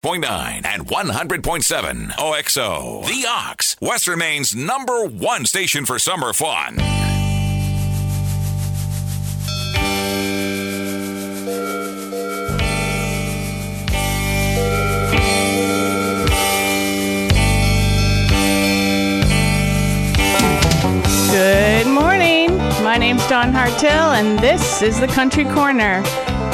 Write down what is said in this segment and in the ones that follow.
Point nine and 100.7 OXO. The Ox, West Maine's number one station for summer fun. Good morning. My name's Dawn Hartill, and this is the Country Corner.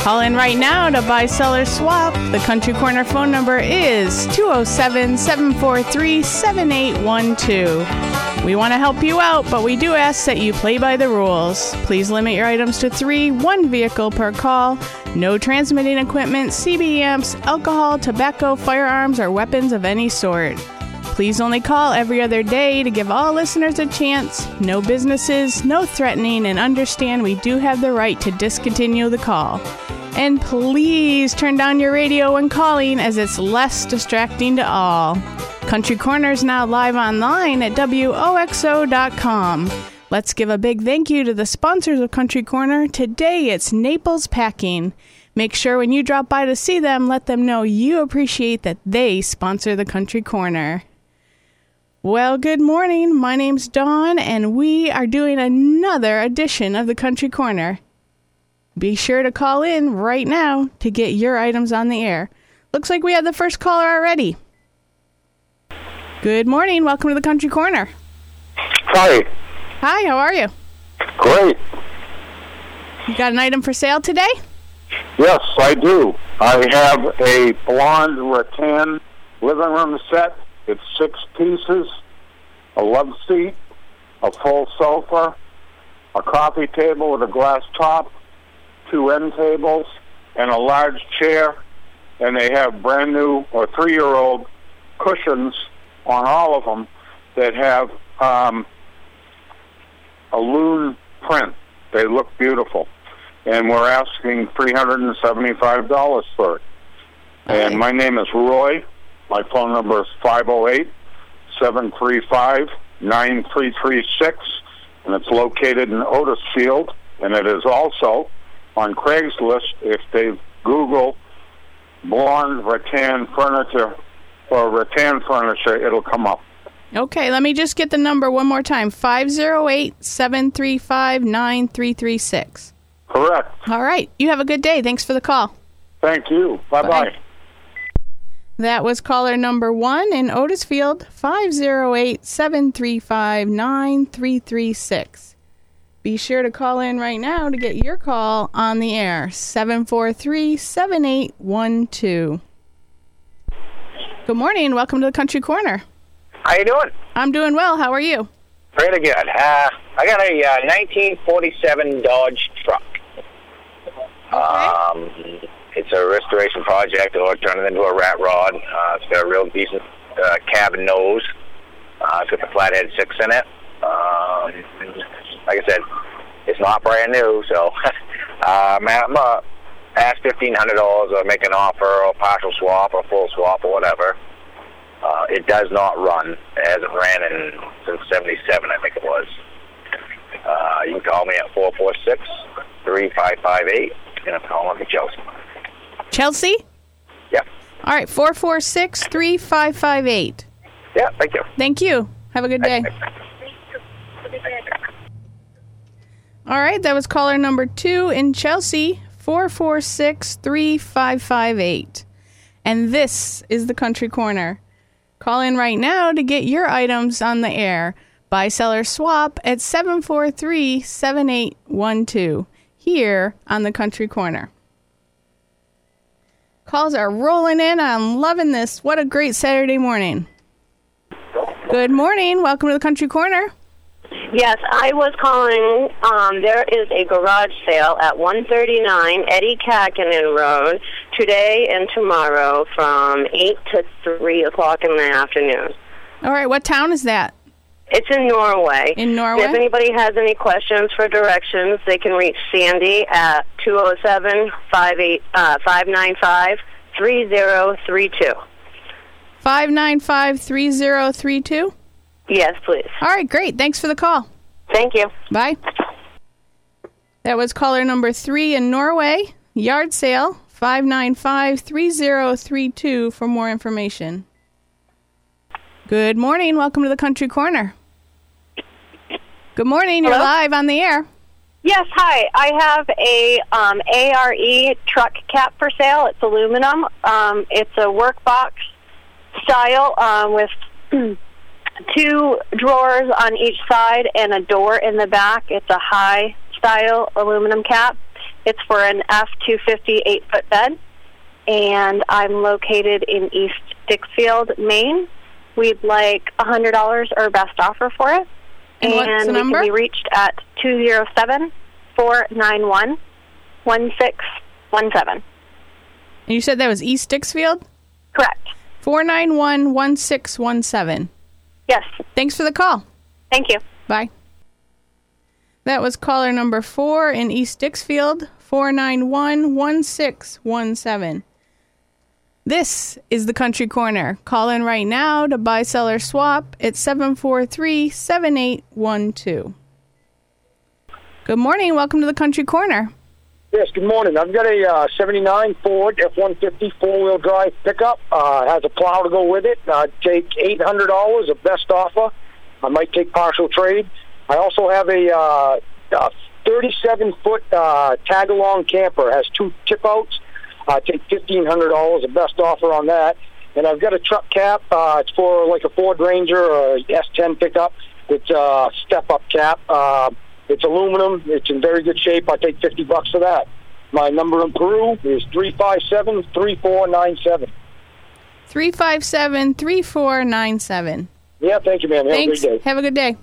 Call in right now to buy, sell, or swap. The Country Corner phone number is 207 743 7812. We want to help you out, but we do ask that you play by the rules. Please limit your items to three, one vehicle per call. No transmitting equipment, CB amps, alcohol, tobacco, firearms, or weapons of any sort. Please only call every other day to give all listeners a chance. No businesses, no threatening, and understand we do have the right to discontinue the call. And please turn down your radio when calling as it's less distracting to all. Country Corner's now live online at WOXO.com. Let's give a big thank you to the sponsors of Country Corner. Today it's Naples Packing. Make sure when you drop by to see them, let them know you appreciate that they sponsor the Country Corner. Well, good morning. My name's Dawn, and we are doing another edition of the Country Corner. Be sure to call in right now to get your items on the air. Looks like we have the first caller already. Good morning. Welcome to the Country Corner. Hi. Hi, how are you? Great. You got an item for sale today? Yes, I do. I have a blonde rattan living room set. It's six pieces, a love seat, a full sofa, a coffee table with a glass top, two end tables, and a large chair. And they have brand new or three year old cushions on all of them that have um, a loon print. They look beautiful. And we're asking $375 for it. And my name is Roy. My phone number is 508 735 9336. And it's located in Otis Field. And it is also on Craigslist. If they Google blonde rattan furniture or rattan furniture, it'll come up. Okay, let me just get the number one more time 508 735 9336. Correct. All right. You have a good day. Thanks for the call. Thank you. Bye bye. That was caller number one in Otisfield, 508 735 9336. Be sure to call in right now to get your call on the air, 743 7812. Good morning welcome to the Country Corner. How you doing? I'm doing well. How are you? Pretty good. Uh, I got a uh, 1947 Dodge truck. Um, it's a restoration project, or turn it into a rat rod. Uh, it's got a real decent uh, cabin nose. Uh, it's got the flathead six in it. Um, like I said, it's not brand new, so uh, I'm, I'm uh, ask fifteen hundred dollars or make an offer or a partial swap or full swap or whatever. Uh, it does not run. It hasn't ran in since '77, I think it was. Uh, you can call me at four four six three five five eight, and I'm calling for Chelsea. Chelsea? Yeah. All right, four four six three five five eight. Yeah, thank you. Thank you. Have a good day. All right, that was caller number two in Chelsea, 446 3558. And this is the Country Corner. Call in right now to get your items on the air. Buy, seller, swap at 743 7812 here on the Country Corner. Calls are rolling in. I'm loving this. What a great Saturday morning. Good morning. Welcome to the Country Corner. Yes, I was calling. Um, there is a garage sale at 139 Eddie Kakinen Road today and tomorrow from 8 to 3 o'clock in the afternoon. All right, what town is that? It's in Norway. In Norway? If anybody has any questions for directions, they can reach Sandy at 207 uh, 595 3032. 595 3032? Yes, please. All right, great. Thanks for the call. Thank you. Bye. That was caller number three in Norway. Yard sale, 595 3032 for more information. Good morning. Welcome to the Country Corner. Good morning. Hello? You're live on the air. Yes, hi. I have a um, ARE truck cap for sale. It's aluminum. Um, it's a workbox style um, with two drawers on each side and a door in the back. It's a high style aluminum cap. It's for an F250 eight foot bed, and I'm located in East Dixfield, Maine. We'd like $100 or best offer for it. And what's the we number? can be reached at 207 491 1617. And you said that was East Dixfield? Correct. 491 1617. Yes. Thanks for the call. Thank you. Bye. That was caller number four in East Dixfield, 491 1617. This is the Country Corner. Call in right now to buy, sell, or swap at 743 7812. Good morning. Welcome to the Country Corner. Yes, good morning. I've got a uh, 79 Ford F-150 four-wheel drive pickup. Uh, has a plow to go with it. i take $800, a best offer. I might take partial trade. I also have a uh, 37-foot uh, tag-along camper. Has two tip-outs. I take $1,500, a best offer on that. And I've got a truck cap. Uh, it's for like a Ford Ranger or a S10 pickup. It's a step-up cap. Uh, it's aluminum. It's in very good shape. I take 50 bucks for that. My number in Peru is 357-3497. 357 3497. Yeah, thank you, ma'am. Have Thanks. a great day. Have a good day.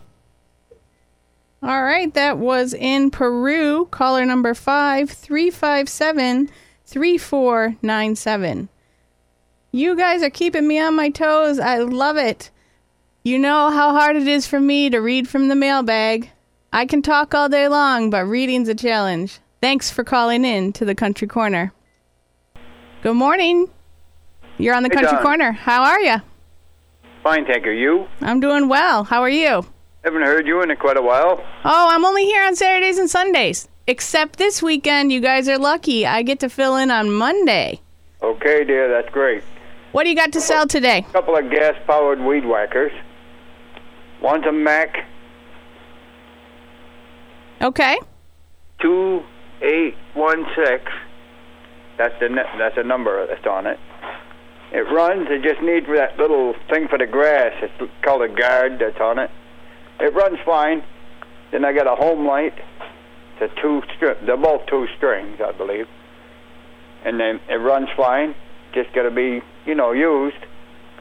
All right, that was in Peru. Caller number five, 357 3497. You guys are keeping me on my toes. I love it. You know how hard it is for me to read from the mailbag. I can talk all day long, but reading's a challenge. Thanks for calling in to the Country Corner. Good morning. You're on the Hey, Country Dawn. Corner. How are you? Fine, thank you. You? I'm doing well. How are you? Haven't heard you in quite a while. Oh, I'm only here on Saturdays and Sundays. Except this weekend, you guys are lucky. I get to fill in on Monday. Okay, dear, that's great. What do you got to sell today? A couple of gas-powered weed whackers. One's a Mac Okay. two eight one six. That's the that's the number that's on it. It runs. It just needs that little thing for the grass. It's called a guard that's on it. It runs fine. Then I got a Homelite. It's a two string. They're both two strings, I believe. And then it runs fine. Just got to be, you know, used.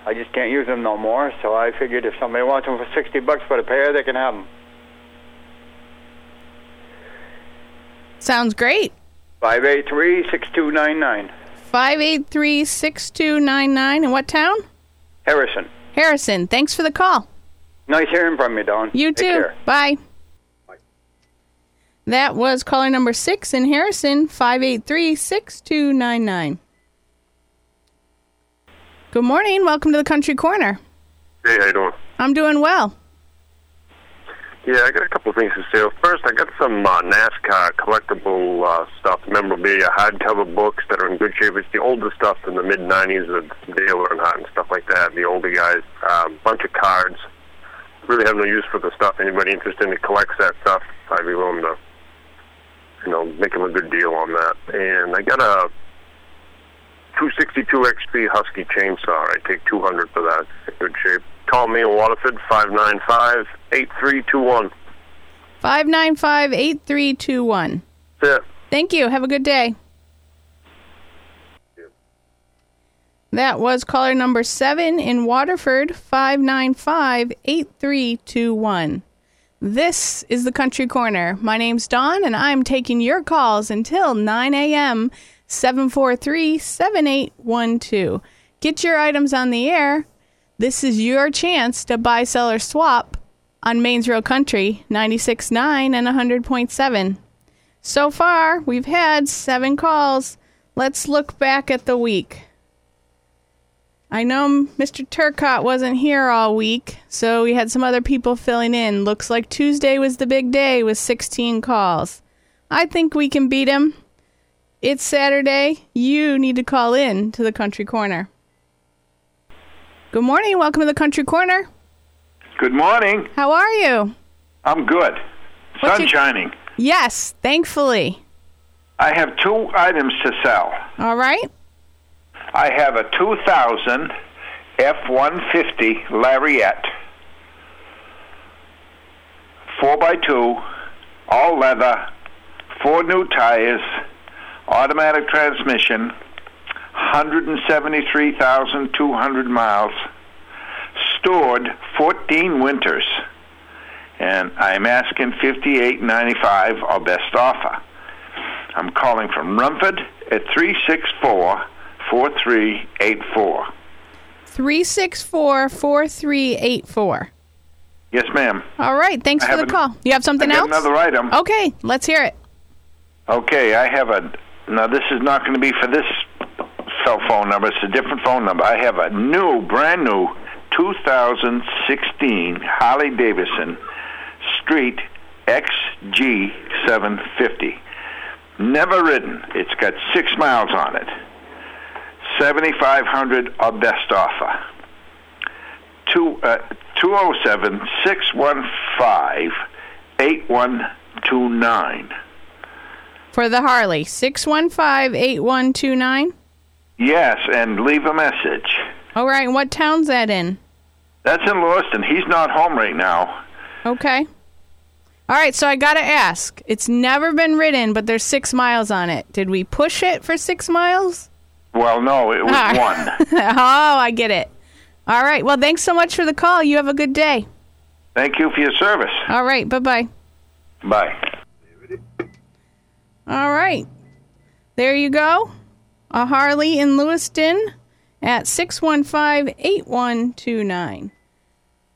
I just can't use them no more. So I figured if somebody wants them for sixty bucks for the pair, they can have them. Sounds great. Five eight three six two nine nine. 583 6299. And what town? Harrison. Harrison. Thanks for the call. Nice hearing from you, Dawn. You Take too. care. Bye. That was caller number six in Harrison, 583 6299. Good morning. Welcome to the Country Corner. Hey, how you doing? I'm doing well. Yeah, I got a couple of things to say. First, I got some uh, NASCAR collectible uh, stuff, memorabilia, hardcover books that are in good shape. It's the older stuff from the mid '90s with Dale Earnhardt and stuff like that. The older guys, a um, bunch of cards. Really have no use for the stuff. Anybody interested in collects that stuff, I'd be willing to, you know, make them a good deal on that. And I got a 262 XP Husky chainsaw. I take 200 for that. It's in good shape. Call me in Waterford, 595-8321. 595 8321. That's it. Thank you. Have a good day. That was caller number seven in Waterford, 595 8321. This is the Country Corner. My name's Dawn, and I'm taking your calls until 9 a.m. 743 7812. Get your items on the air. This is your chance to buy, sell, or swap on Maine's Real Country 96.9 and 100.7. So far, we've had seven calls. Let's look back at the week. I know Mr. Turcott wasn't here all week, so we had some other people filling in. Looks like Tuesday was the big day with 16 calls. I think we can beat him. It's Saturday. You need to call in to the Country Corner. Good morning. Welcome to the Country Corner. Good morning. How are you? I'm good. What's Sun your- shining. Yes, thankfully. I have two items to sell. All right. I have a 2000 F-150 Lariat, 4x2, all leather, four new tires, automatic transmission, 173,200 miles, stored 14 winters, and I'm asking 58.95 our best offer. I'm calling from Rumford at 364 4384. 364 4384. Yes, ma'am. All right. Thanks I for the an- call. You have something I else? another item. Okay, let's hear it. Okay, I have a. Now, this is not going to be for this cell phone number. It's a different phone number. I have a new, brand new 2016 Harley Davidson Street XG750. Never ridden. It's got six miles on it. 7500 or best offer. Two, uh, 207 615 8129. For the Harley, 615 8129. Yes, and leave a message. All right. and What town's that in? That's in Lewiston. He's not home right now. Okay. All right. So I got to ask it's never been ridden, but there's six miles on it. Did we push it for six miles? Well, no, it was Ah. one. oh, I get it. All right. Well, thanks so much for the call. You have a good day. Thank you for your service. All right. Bye bye. Bye. All right. There you go. A Harley in Lewiston at 615 8129.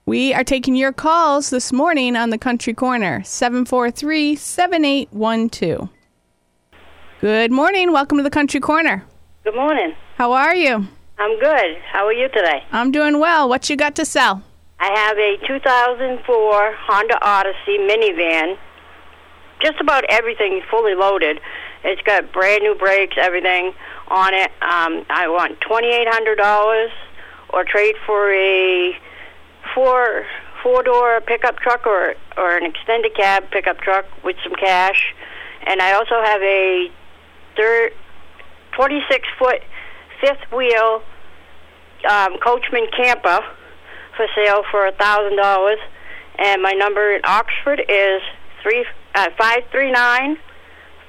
We are taking your calls this morning on the Country Corner, 743 7812. Good morning. Welcome to the Country Corner. Good morning. How are you? I'm good. How are you today? I'm doing well. What you got to sell? I have a 2004 Honda Odyssey minivan. Just about everything fully loaded. It's got brand new brakes, everything on it. Um, I want $2,800 or trade for a four four door pickup truck or or an extended cab pickup truck with some cash. And I also have a third 26 foot fifth wheel um, Coachmen camper for sale for a thousand dollars, and my number in Oxford is three uh, five three nine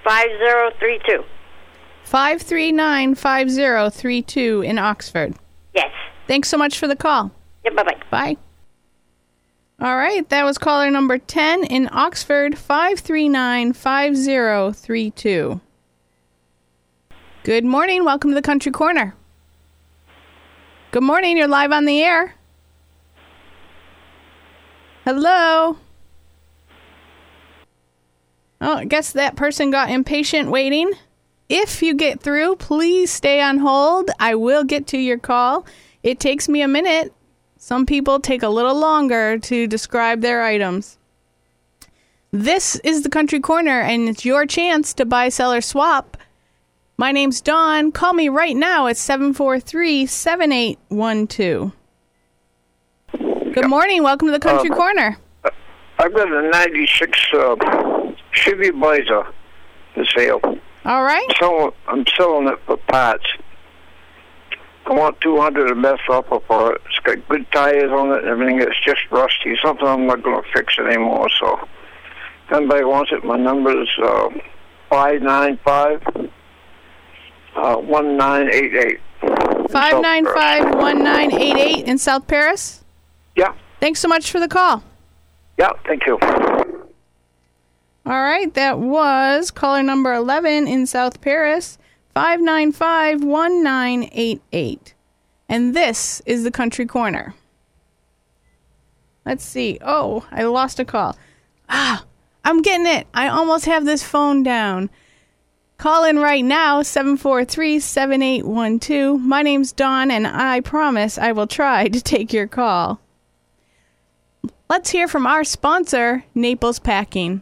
five zero three two. 539 5032 in Oxford. Yes. Thanks so much for the call. Yeah. Bye bye. Bye. All right, that was caller number 10 in Oxford, 539 5032. Good morning. Welcome to the Country Corner. Good morning. You're live on the air. Hello. Oh, I guess that person got impatient waiting. If you get through, please stay on hold. I will get to your call. It takes me a minute. Some people take a little longer to describe their items. This is the Country Corner, and it's your chance to buy, sell, or swap. My name's Dawn. Call me right now at 743 7812. Good morning. Welcome to the Country Um, Corner. I've got a 96 uh, Chevy Blazer for sale. All right. So I'm selling it for parts. I want 200 of mess up for it. It's got good tires on it and everything. It's just rusty. Something I'm not going to fix anymore. So if anybody wants it, my number is uh, 595 uh, 1988. 595 1988 in South Paris? Yeah. Thanks so much for the call. Yeah, thank you. All right, that was caller number 11 in South Paris, 595 1988. And this is the Country Corner. Let's see. Oh, I lost a call. Ah, I'm getting it. I almost have this phone down. Call in right now, 743 7812. My name's Dawn, and I promise I will try to take your call. Let's hear from our sponsor, Naples Packing.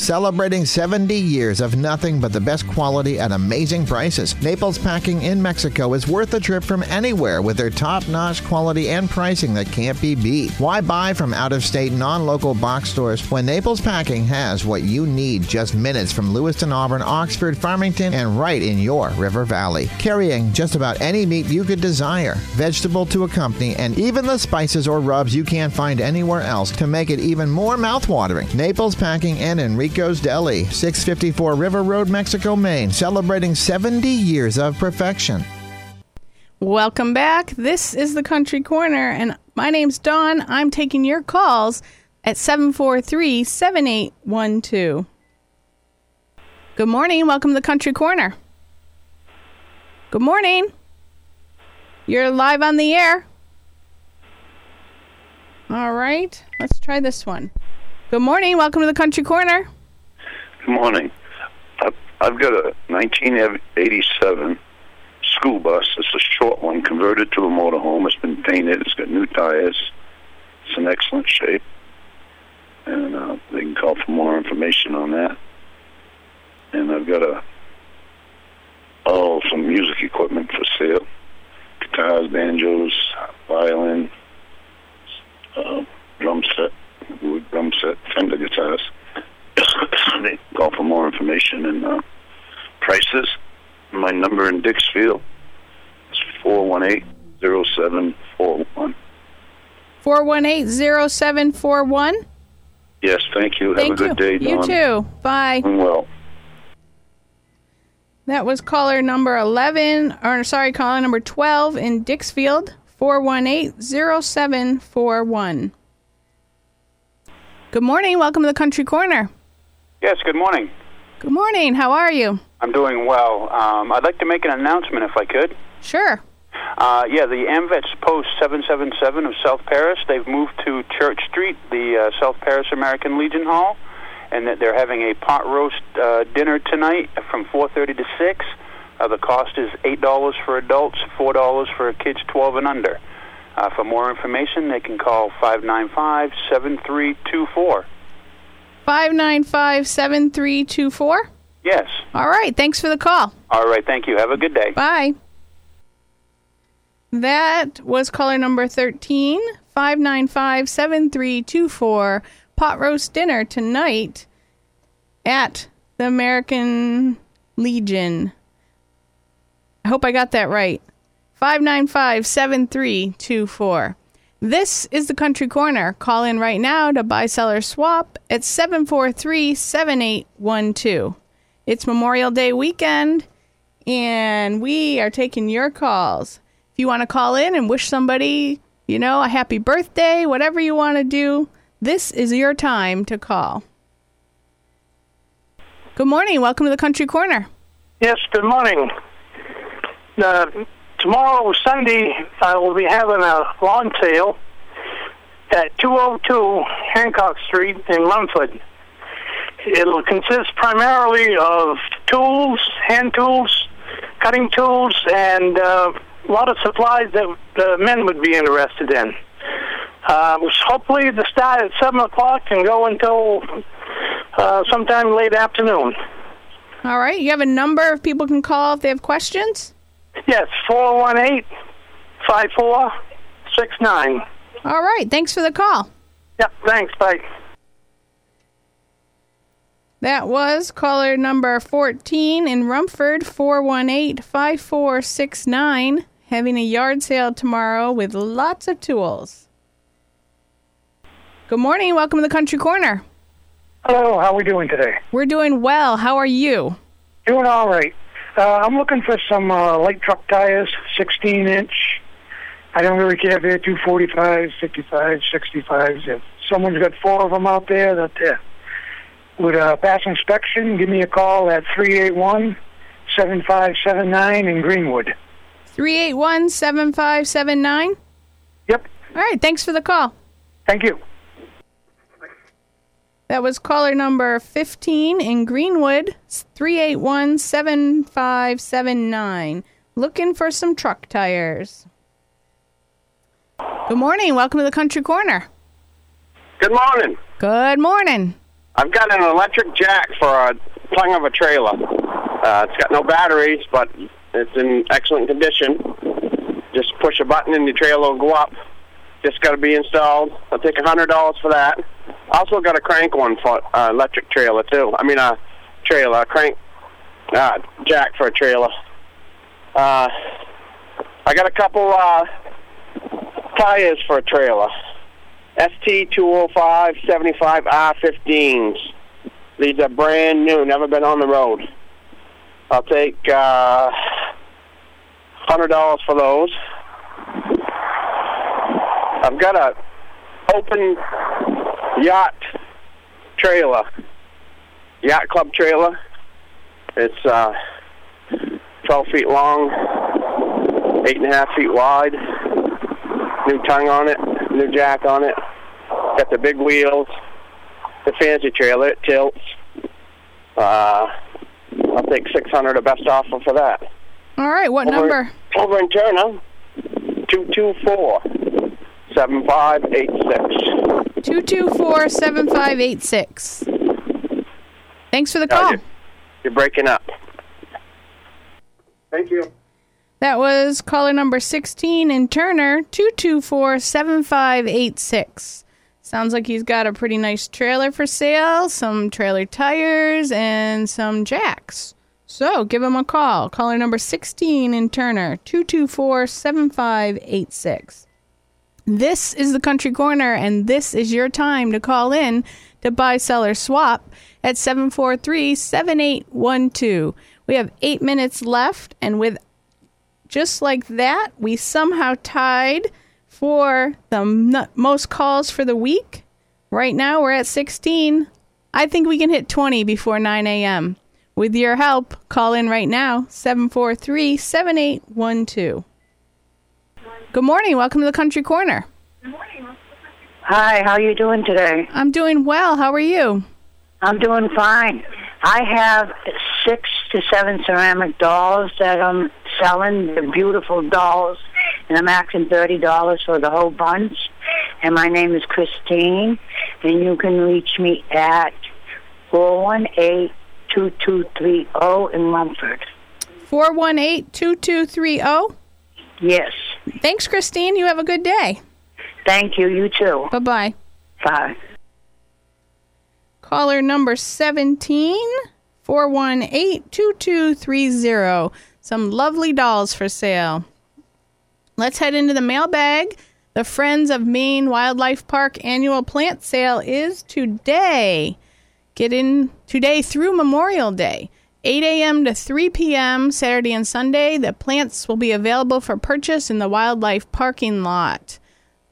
Celebrating 70 years of nothing but the best quality at amazing prices. Naples Packing in Mexico is worth a trip from anywhere with their top notch quality and pricing that can't be beat. Why buy from out of state, non local box stores when Naples Packing has what you need just minutes from Lewiston, Auburn, Oxford, Farmington, and right in your River Valley? Carrying just about any meat you could desire, vegetable to accompany, and even the spices or rubs you can't find anywhere else to make it even more mouthwatering. Naples Packing and Enrique Enrico's Deli, 654 River Road, Mexico, Maine, celebrating 70 years of perfection. Welcome back. This is the Country Corner, and my name's Dawn. I'm taking your calls at 743 7812. Good morning. Welcome to the Country Corner. Good morning. You're live on the air. All right, let's try this one. Good morning. Welcome to the Country Corner. Morning. I've, I've got a 1987 school bus. It's a short one converted to a motorhome. It's been painted. It's got new tires. It's in excellent shape. And uh, they can call for more information on that. And I've got a oh some music equipment for sale: guitars, banjos, violin, uh, drum set, wood drum set, Fender guitars they call for more information and uh, prices. My number in Dixfield is 418-0741. 418-0741? Yes, thank you. Have Thank a good you. day, You Dawn. too. Bye. And well. That was caller number 11, or sorry, caller number 12 in Dixfield, 418-0741. Good morning. Welcome to the Country Corner. Yes, good morning. Good morning. How are you? I'm doing well. Um, I'd like to make an announcement if I could. Sure. Uh, yeah, the AMVETS Post 777 of South Paris, they've moved to Church Street, the uh, South Paris American Legion Hall, and that they're having a pot roast uh, dinner tonight from 4.30 to 6. Uh, the cost is $8 for adults, $4 for kids 12 and under. Uh, for more information, they can call 595 7324. 595-7324? Yes. All right. Thanks for the call. All right, thank you. Have a good day. Bye. That was caller number 13, 595-7324. Pot roast dinner tonight at the American Legion. I hope I got that right. 595-7324. This is the Country Corner. Call in right now to buy, sell, or swap at 743-7812. It's Memorial Day weekend, and we are taking your calls. If you want to call in and wish somebody, you know, a happy birthday, whatever you want to do, this is your time to call. Good morning. Welcome to the Country Corner. Yes, good morning. Uh, tomorrow, Sunday, I will be having a lawn sale at 202 Hancock Street in Rumford. It'll consist primarily of tools, hand tools, cutting tools, and uh, a lot of supplies that uh, men would be interested in. Uh, hopefully the start at 7 o'clock and go until uh, sometime late afternoon. All right. You have a number of people can call if they have questions? Yes, 418 5469. All right. Thanks for the call. Yep, thanks. Bye. That was caller number 14 in Rumford, 418 5469, having a yard sale tomorrow with lots of tools. Good morning. Welcome to the Country Corner. Hello, how are we doing today? We're doing well. How are you? Doing all right. Uh, I'm looking for some uh, light truck tires, 16 inch. I don't really care if they're 245s, 55s, 65s, if someone's got four of them out there that uh, would uh, pass inspection, give me a call at three eight one seven five seven nine in Greenwood. 381 7579? Yep. All right, thanks for the call. Thank you. That was caller number 15 in Greenwood, 381 7579. Looking for some truck tires. Good morning. Welcome to the Country Corner. Good morning. Good morning. I've got an electric jack for a tongue of a trailer. Uh, it's got no batteries, but it's in excellent condition. Just push a button and the trailer will go up. Just got to be installed. I'll take a hundred dollars for that. Also got a crank one for uh, electric trailer too. I mean a trailer, a crank uh, jack for a trailer. Uh, I got a couple uh, tires for a trailer. ST 205 75 R15s. These are brand new, never been on the road. I'll take uh, hundred dollars for those. I've got a open yacht trailer, yacht club trailer. It's uh, 12 feet long, eight and a half feet wide. New tongue on it, new jack on it. Got the big wheels. The fancy trailer, it tilts. Uh, I'll take 600 the best offer for that. All right, what Over- number? Over in Turner, 224 7586. 224 7586. Thanks for the Yeah, call. you're, you're breaking up. Thank you. That was caller number 16 in Turner, 224 7586. Sounds like he's got a pretty nice trailer for sale, some trailer tires, and some jacks. So give him a call. Caller number 16 in Turner, 224 7586. This is the Country Corner, and this is your time to call in to buy, sell, or swap at 743 7812. We have eight minutes left, and with just like that, we somehow tied for the most calls for the week. Right now, we're at 16. I think we can hit 20 before 9 a.m. With your help, call in right now 743 7812. Good morning. Welcome to the Country Corner. Good morning. Hi, how are you doing today? I'm doing well. How are you? I'm doing fine. I have six to seven ceramic dolls that I'm selling. They're beautiful dolls, and I'm asking thirty dollars for the whole bunch. And my name is Christine, and you can reach me at four one eight two two three zero in Rumford. 418 2230. Yes. Thanks, Christine. You have a good day. Thank you. You too. Bye bye. Bye. Caller number 17 418 2230. Some lovely dolls for sale. Let's head into the mailbag. The Friends of Maine Wildlife Park annual plant sale is today. Get in today through Memorial Day. 8 a.m. to 3 p.m. Saturday and Sunday. The plants will be available for purchase in the wildlife parking lot.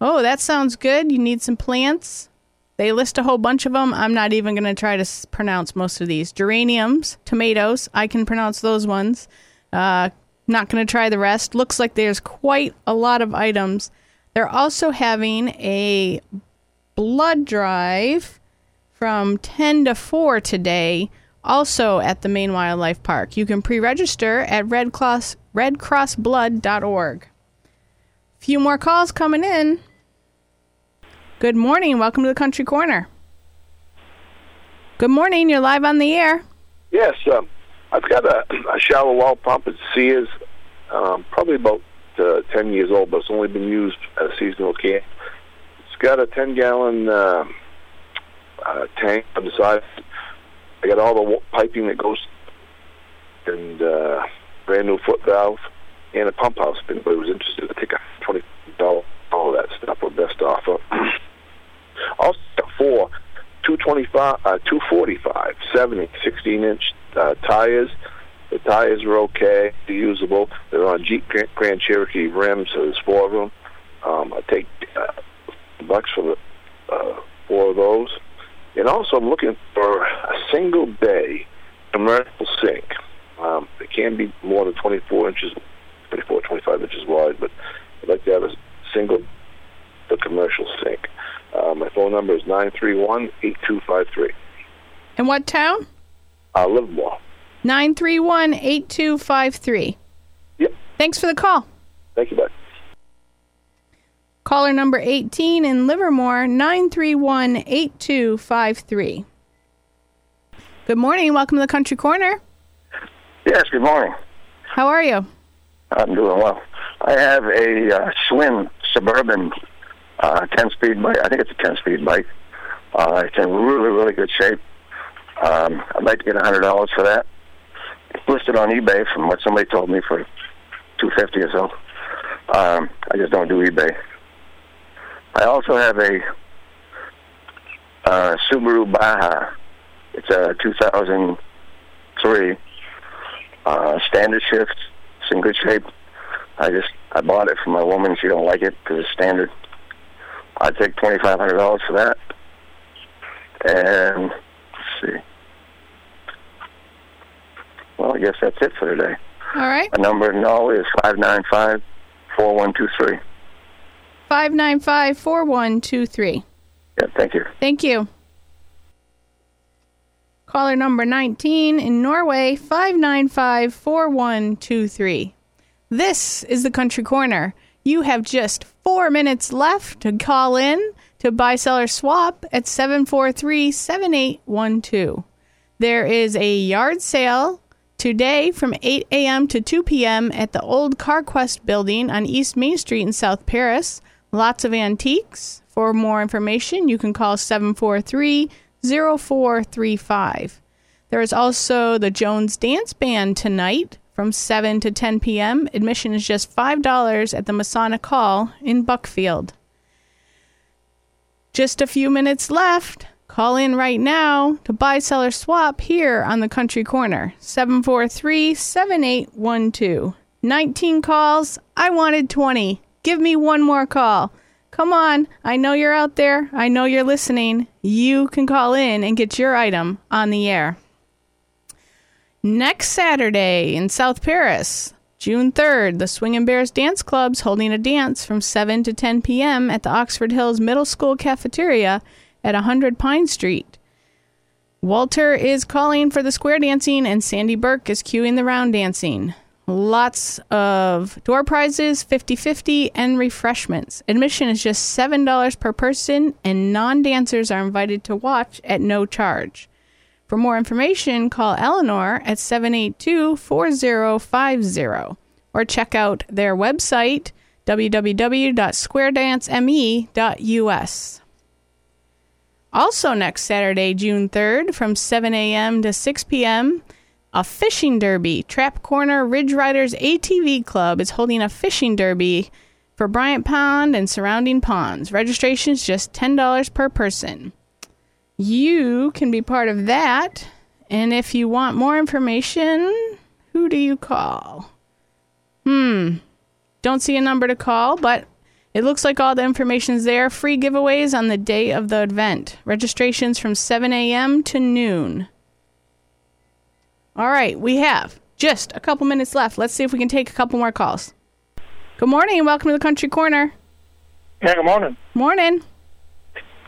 Oh, that sounds good. You need some plants. They list a whole bunch of them. I'm not even going to try to pronounce most of these. Geraniums, tomatoes. I can pronounce those ones. Uh, not going to try the rest. Looks like there's quite a lot of items. They're also having a blood drive from 10 to 4 today, also at the Maine Wildlife Park. You can pre register at Red Cross, redcrossblood.org. Few more calls coming in. Good morning. Welcome to the Country Corner. Good morning. You're live on the air. Yes, um, I've got a, a shower wall pump at Sears, um, probably about uh, 10 years old, but it's only been used as a seasonal care. It's got a 10 gallon uh, uh, tank on the side. I got all the piping that goes and uh, brand new foot valve and a pump house. If anybody was interested, I take a twenty dollar all that stuff for best offer. also four two twenty five, uh, two forty five, seventy, sixteen inch uh, tires. The tires are okay, usable. They're on Jeep Grand Cherokee rims, so there's four of them. Um, I take uh, bucks for the uh, four of those. And also, I'm looking for a single bay commercial sink. Um, it can be more than 24 inches, 24, 25 inches wide, but I'd like to have a single the commercial sink. Uh, my phone number is 931 8253. In what town? Uh, Livermore. 931 8253. Yep. Thanks for the call. Thank you, bud. Caller number 18 in Livermore, 931 8253. Good morning. Welcome to the Country Corner. Yes, good morning. How are you? I'm doing well. I have a uh, Schwinn Suburban uh, 10 speed bike. I think it's a 10 speed bike. Uh, it's in really, really good shape. Um, I'd like to get $100 for that. It's listed on eBay from what somebody told me for 250 or so. Um, I just don't do eBay. I also have a uh, Subaru Baja. It's a 2003 uh, standard shift. It's in good shape. I just I bought it for my woman. She don't like it because it's standard. I'd take twenty five hundred dollars for that. And let's see. Well, I guess that's it for today. All right. My number to know is five nine five four one two three. 595 4123. Yeah, thank you. Thank you. Caller number 19 in Norway, 595 4123. This is the Country Corner. You have just four minutes left to call in to buy, sell, or swap at 743 7812. There is a yard sale today from 8 a.m. to 2 p.m. at the old CarQuest building on East Main Street in South Paris. Lots of antiques. For more information, you can call 743 0435. There is also the Jones Dance Band tonight from 7 to 10 p.m. Admission is just $5 at the Masonic Hall in Buckfield. Just a few minutes left. Call in right now to buy, sell, or swap here on the Country Corner. 743 7812. 19 calls. I wanted 20. Give me one more call. Come on. I know you're out there. I know you're listening. You can call in and get your item on the air. Next Saturday in South Paris, June 3rd, the Swingin' Bears Dance Club's holding a dance from 7 to 10 p.m. at the Oxford Hills Middle School cafeteria at 100 Pine Street. Walter is calling for the square dancing, and Sandy Burke is cueing the round dancing. Lots of door prizes, 50 50, and refreshments. Admission is just $7 per person, and non dancers are invited to watch at no charge. For more information, call Eleanor at 782 4050 or check out their website, www.squaredanceme.us. Also, next Saturday, June 3rd, from 7 a.m. to 6 p.m., a fishing derby. Trap Corner Ridge Riders ATV Club is holding a fishing derby for Bryant Pond and surrounding ponds. Registration is just $10 per person. You can be part of that. And if you want more information, who do you call? Hmm. Don't see a number to call, but it looks like all the information's there. Free giveaways on the day of the event. Registrations from 7 a.m. to noon. All right, we have just a couple minutes left. Let's see if we can take a couple more calls. Good morning and welcome to the Country Corner. Yeah, good morning. Morning.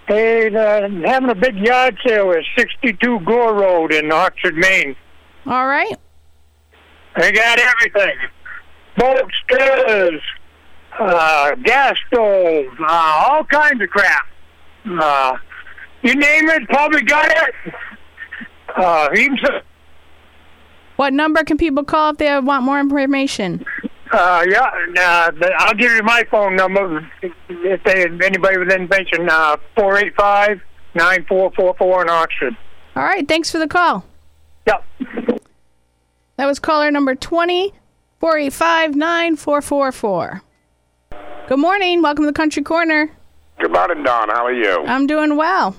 Hey, uh, having a big yard sale at 62 Gore Road in Oxford, Maine. All right. They got everything. Boat stairs, uh, gas stoves, uh, all kinds of crap. Uh, you name it, probably got it. Uh, even so, What number can people call if they want more information? uh, yeah, uh, I'll give you my phone number if they, anybody with information. Uh, four eight five nine four four four in Oxford. All right, thanks for the call. Yep. That was caller number 20 485 9444. Good morning. Welcome to the Country Corner. Good morning, Dawn. How are you? I'm doing well.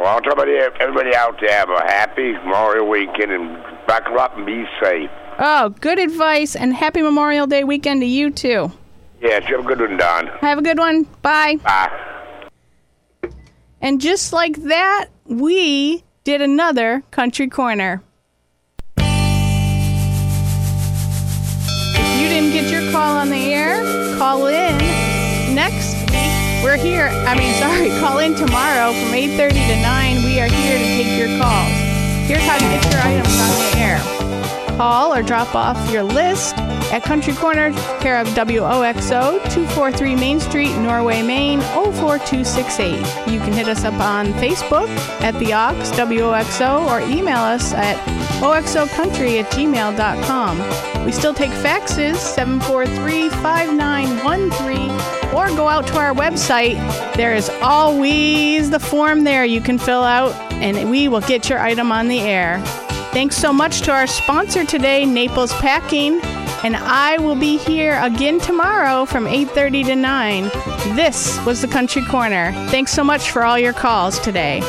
Well, I'll tell everybody, everybody out there have a happy Memorial weekend and buckle up and be safe. Oh, good advice and happy Memorial Day weekend to you too. Yes, you have a good one, Dawn. Have a good one. Bye. Bye. And just like that, we did another Country Corner. If you didn't get your call on the air, call in. We're here. I mean, sorry, call in tomorrow from 8:30 to 9. We are here to take your calls. Here's how to get your items on the air. Call or drop off your list at Country Corner, care of WOXO, 243 Main Street, Norway, Maine, 04268. You can hit us up on Facebook at The Ox, WOXO, or email us at oxocountry at gmail.com. We still take faxes, 743-5913, or go out to our website. There is always the form there you can fill out, and we will get your item on the air. Thanks so much to our sponsor today, Naples Packing, and I will be here again tomorrow from 8:30 to 9. This was the Country Corner. Thanks so much for all your calls today.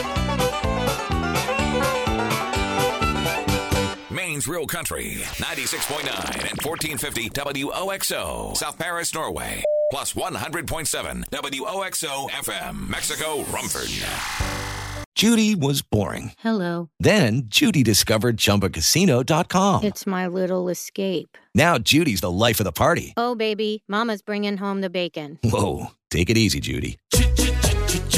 Maine's Real Country, 96.9 and 1450 WOXO, South Paris, Norway. Plus 100.7 WOXO FM, Mexico, Rumford. Judy was boring. Hello. Then Judy discovered ChumbaCasino.com. It's my little escape. Now Judy's the life of the party. Oh, baby, Mama's bringing home the bacon. Whoa, take it easy, Judy.